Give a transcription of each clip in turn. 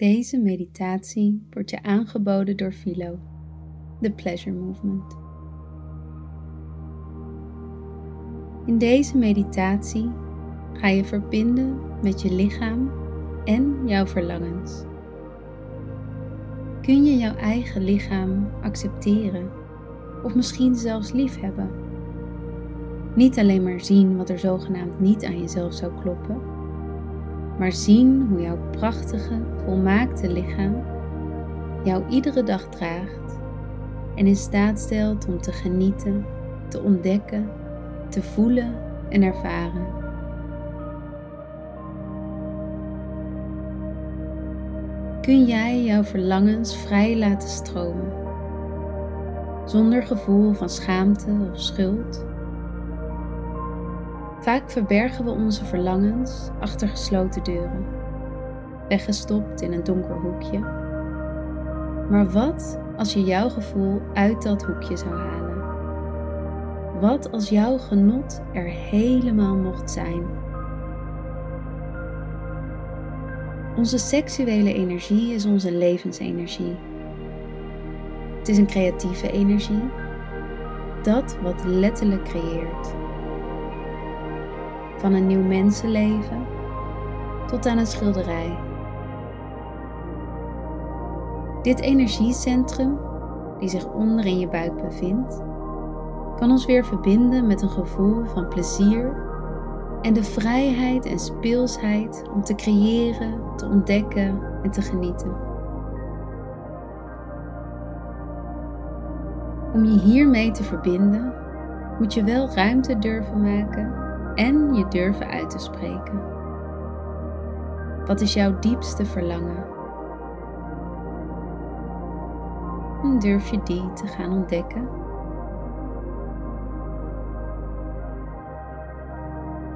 Deze meditatie wordt je aangeboden door Philo, de Pleasure Movement. In deze meditatie ga je verbinden met je lichaam en jouw verlangens. Kun je jouw eigen lichaam accepteren of misschien zelfs liefhebben? Niet alleen maar zien wat er zogenaamd niet aan jezelf zou kloppen, maar zien hoe jouw prachtige, volmaakte lichaam jou iedere dag draagt en in staat stelt om te genieten, te ontdekken, te voelen en ervaren. Kun jij jouw verlangens vrij laten stromen, zonder gevoel van schaamte of schuld? Vaak verbergen we onze verlangens achter gesloten deuren, weggestopt in een donker hoekje. Maar wat als je jouw gevoel uit dat hoekje zou halen? Wat als jouw genot er helemaal mocht zijn? Onze seksuele energie is onze levensenergie. Het is een creatieve energie, dat wat letterlijk creëert. Van een nieuw mensenleven tot aan een schilderij. Dit energiecentrum, die zich onder in je buik bevindt, kan ons weer verbinden met een gevoel van plezier en de vrijheid en speelsheid om te creëren, te ontdekken en te genieten. Om je hiermee te verbinden, moet je wel ruimte durven maken en je durven uit te spreken. Wat is jouw diepste verlangen? En durf je die te gaan ontdekken?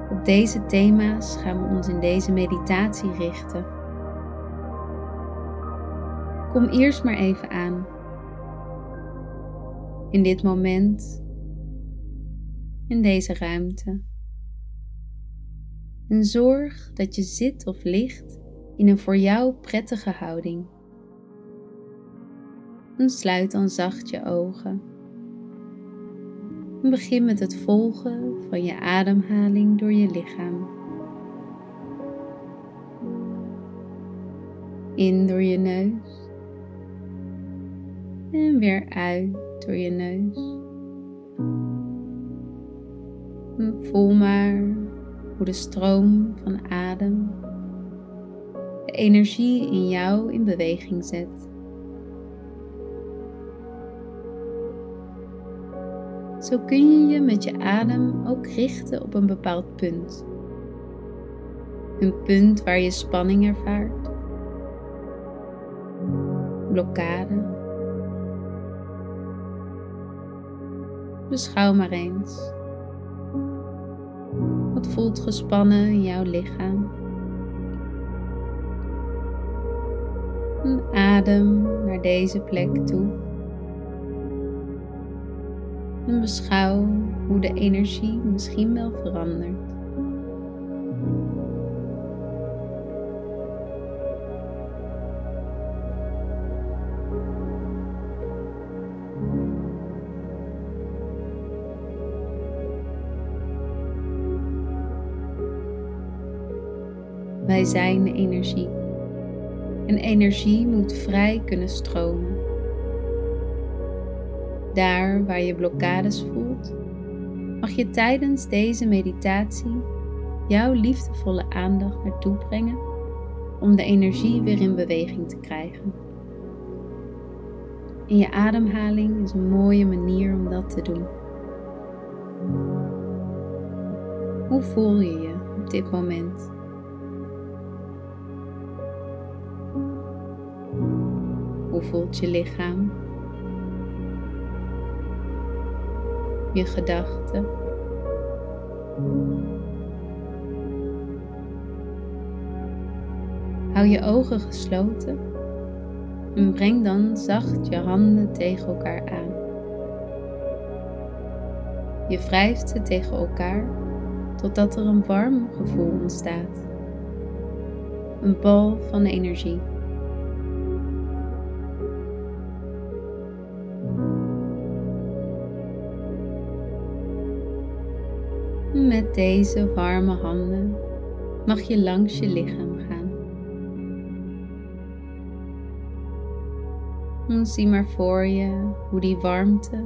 Op deze thema's gaan we ons in deze meditatie richten. Kom eerst maar even aan. In dit moment, in deze ruimte en zorg dat je zit of ligt in een voor jou prettige houding. En sluit dan zacht je ogen. En begin met het volgen van je ademhaling door je lichaam. In door je neus en weer uit door je neus. voel maar de stroom van adem de energie in jou in beweging zet. Zo kun je je met je adem ook richten op een bepaald punt. Een punt waar je spanning ervaart, blokkade. Beschouw maar eens voelt gespannen in jouw lichaam. En adem naar deze plek toe. En beschouw hoe de energie misschien wel verandert. Wij zijn energie. En energie moet vrij kunnen stromen. Daar waar je blokkades voelt, mag je tijdens deze meditatie jouw liefdevolle aandacht naartoe brengen om de energie weer in beweging te krijgen. En je ademhaling is een mooie manier om dat te doen. Hoe voel je je op dit moment? Voelt je lichaam? Je gedachten? Hou je ogen gesloten en breng dan zacht je handen tegen elkaar aan. Je wrijft ze tegen elkaar totdat er een warm gevoel ontstaat. Een bal van energie. Met deze warme handen mag je langs je lichaam gaan. En zie maar voor je hoe die warmte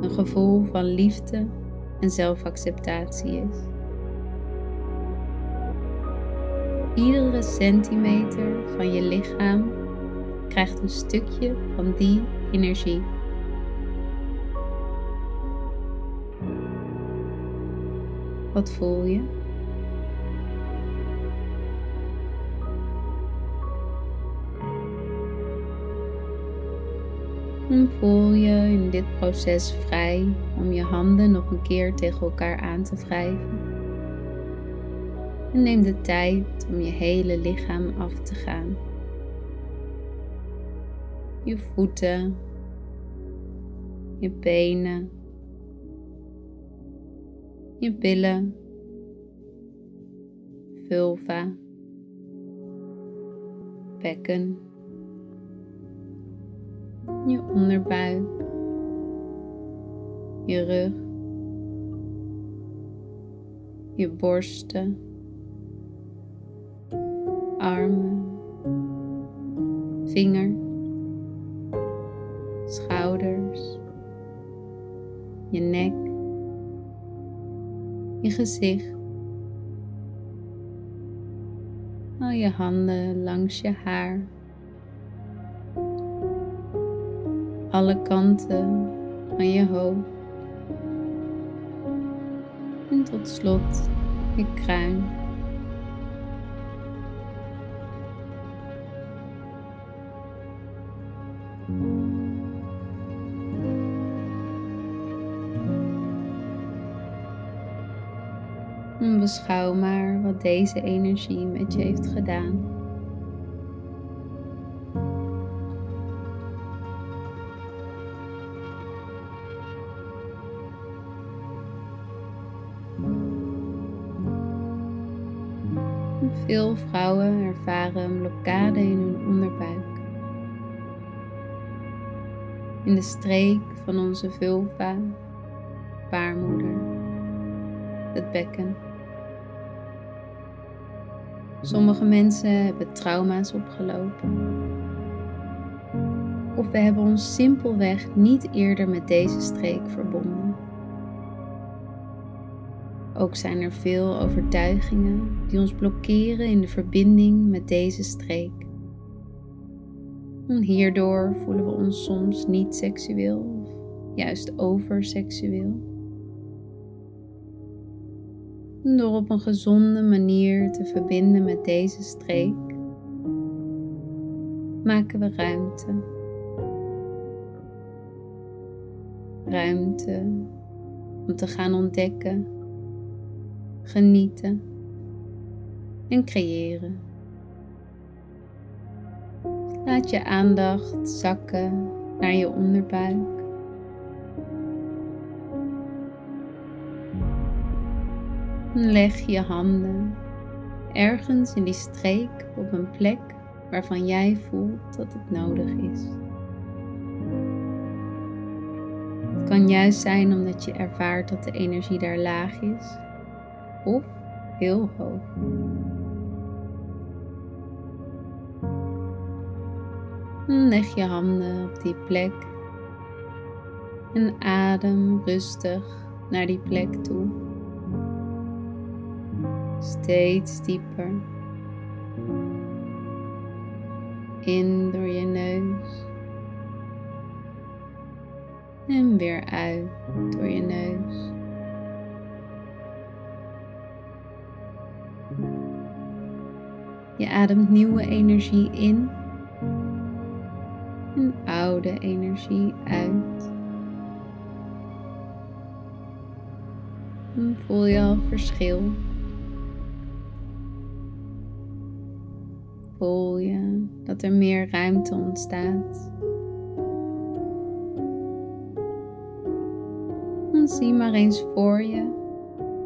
een gevoel van liefde en zelfacceptatie is. Iedere centimeter van je lichaam krijgt een stukje van die energie. Wat voel je? En voel je in dit proces vrij om je handen nog een keer tegen elkaar aan te wrijven. En neem de tijd om je hele lichaam af te gaan. Je voeten, je benen, je billen, vulva, bekken, je onderbuik, je rug, je borsten, armen, vingers, schouders, je nek je gezicht. Al je handen langs je haar. Alle kanten van je hoofd. En tot slot je kruin. Beschouw maar wat deze energie met je heeft gedaan. Veel vrouwen ervaren een blokkade in hun onderbuik. In de streek van onze vulva, baarmoeder, het bekken. Sommige mensen hebben trauma's opgelopen. Of we hebben ons simpelweg niet eerder met deze streek verbonden. Ook zijn er veel overtuigingen die ons blokkeren in de verbinding met deze streek. En hierdoor voelen we ons soms niet seksueel of juist overseksueel. Door op een gezonde manier te verbinden met deze streek, maken we ruimte. Ruimte om te gaan ontdekken, genieten en creëren. Laat je aandacht zakken naar je onderbuik. Leg je handen ergens in die streek op een plek waarvan jij voelt dat het nodig is. Het kan juist zijn omdat je ervaart dat de energie daar laag is of heel hoog. Leg je handen op die plek en adem rustig naar die plek toe steeds dieper. In door je neus. En weer uit door je neus. Je ademt nieuwe energie in en oude energie uit. En voel je al verschil voel je dat er meer ruimte ontstaat. Dan zie maar eens voor je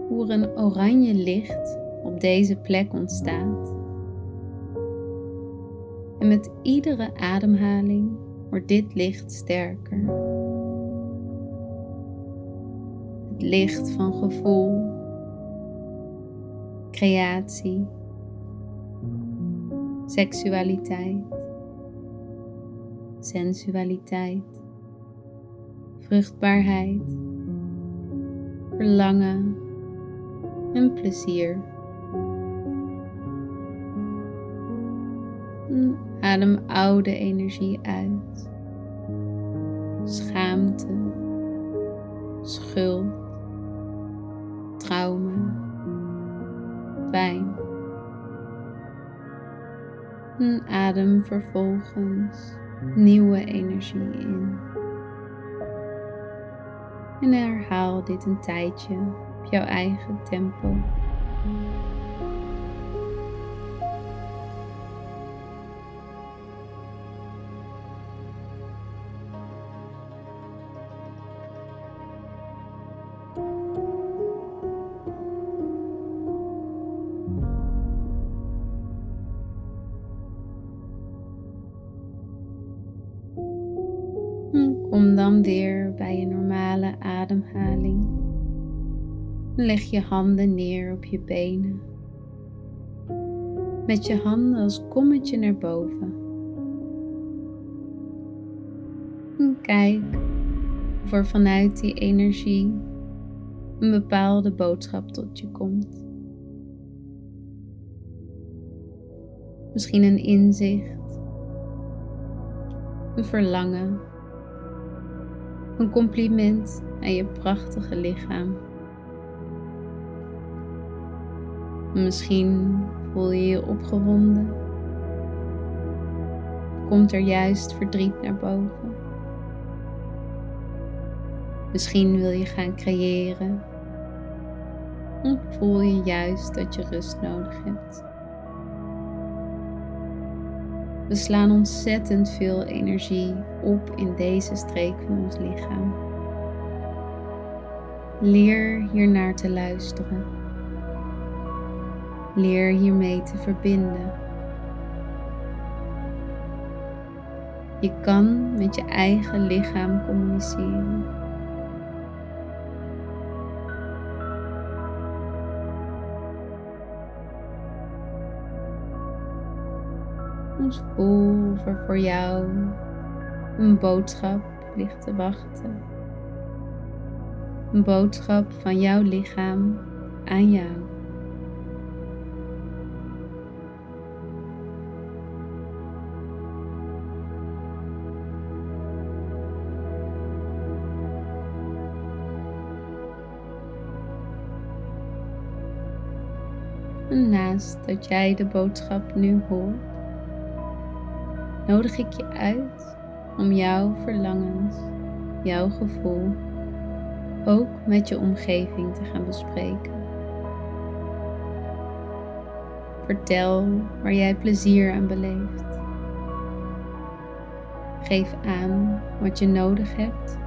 hoe er een oranje licht op deze plek ontstaat. En met iedere ademhaling wordt dit licht sterker. Het licht van gevoel, creatie, seksualiteit, sensualiteit, vruchtbaarheid, verlangen en plezier. Adem oude energie uit. Schaamte, schuld, trauma, pijn. En adem vervolgens nieuwe energie in. En herhaal dit een tijdje op jouw eigen tempo. Kom dan weer bij je normale ademhaling. Leg je handen neer op je benen. Met je handen als kommetje naar boven. En kijk of er vanuit die energie een bepaalde boodschap tot je komt. Misschien een inzicht, een verlangen een compliment aan je prachtige lichaam. Misschien voel je je opgewonden. Komt er juist verdriet naar boven. Misschien wil je gaan creëren. Of voel je juist dat je rust nodig hebt. We slaan ontzettend veel energie op in deze streek van ons lichaam. Leer hiernaar te luisteren. Leer hiermee te verbinden. Je kan met je eigen lichaam communiceren. Soms voel of er voor jou een boodschap ligt te wachten. Een boodschap van jouw lichaam aan jou. Naast dat jij de boodschap nu hoort, nodig ik je uit om jouw verlangens, jouw gevoel ook met je omgeving te gaan bespreken. Vertel waar jij plezier aan beleeft. Geef aan wat je nodig hebt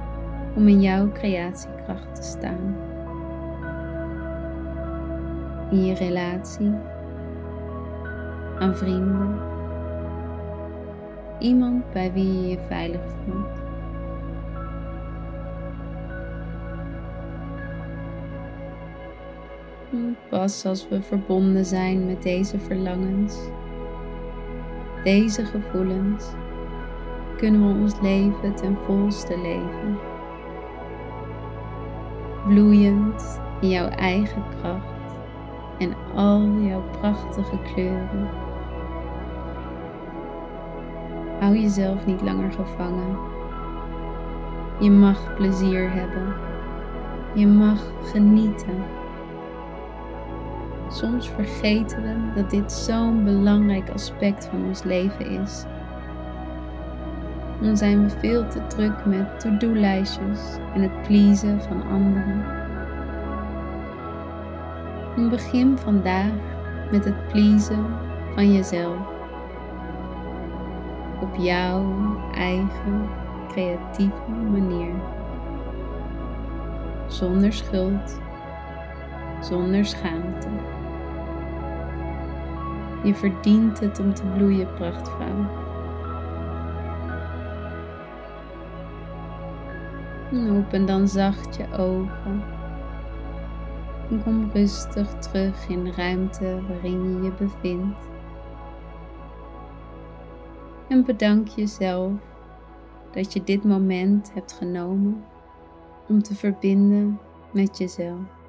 om in jouw creatiekracht te staan. In je relatie, aan vrienden Iemand bij wie je je veilig voelt. Pas als we verbonden zijn met deze verlangens, deze gevoelens, kunnen we ons leven ten volste leven. Bloeiend in jouw eigen kracht en al jouw prachtige kleuren. Hou jezelf niet langer gevangen. Je mag plezier hebben. Je mag genieten. Soms vergeten we dat dit zo'n belangrijk aspect van ons leven is. Dan zijn we veel te druk met to-do-lijstjes en het pleasen van anderen. begin vandaag met het pleasen van jezelf op jouw eigen creatieve manier. Zonder schuld, zonder schaamte. Je verdient het om te bloeien, prachtvrouw. En open dan zacht je ogen. En kom rustig terug in de ruimte waarin je je bevindt. En bedank jezelf dat je dit moment hebt genomen om te verbinden met jezelf.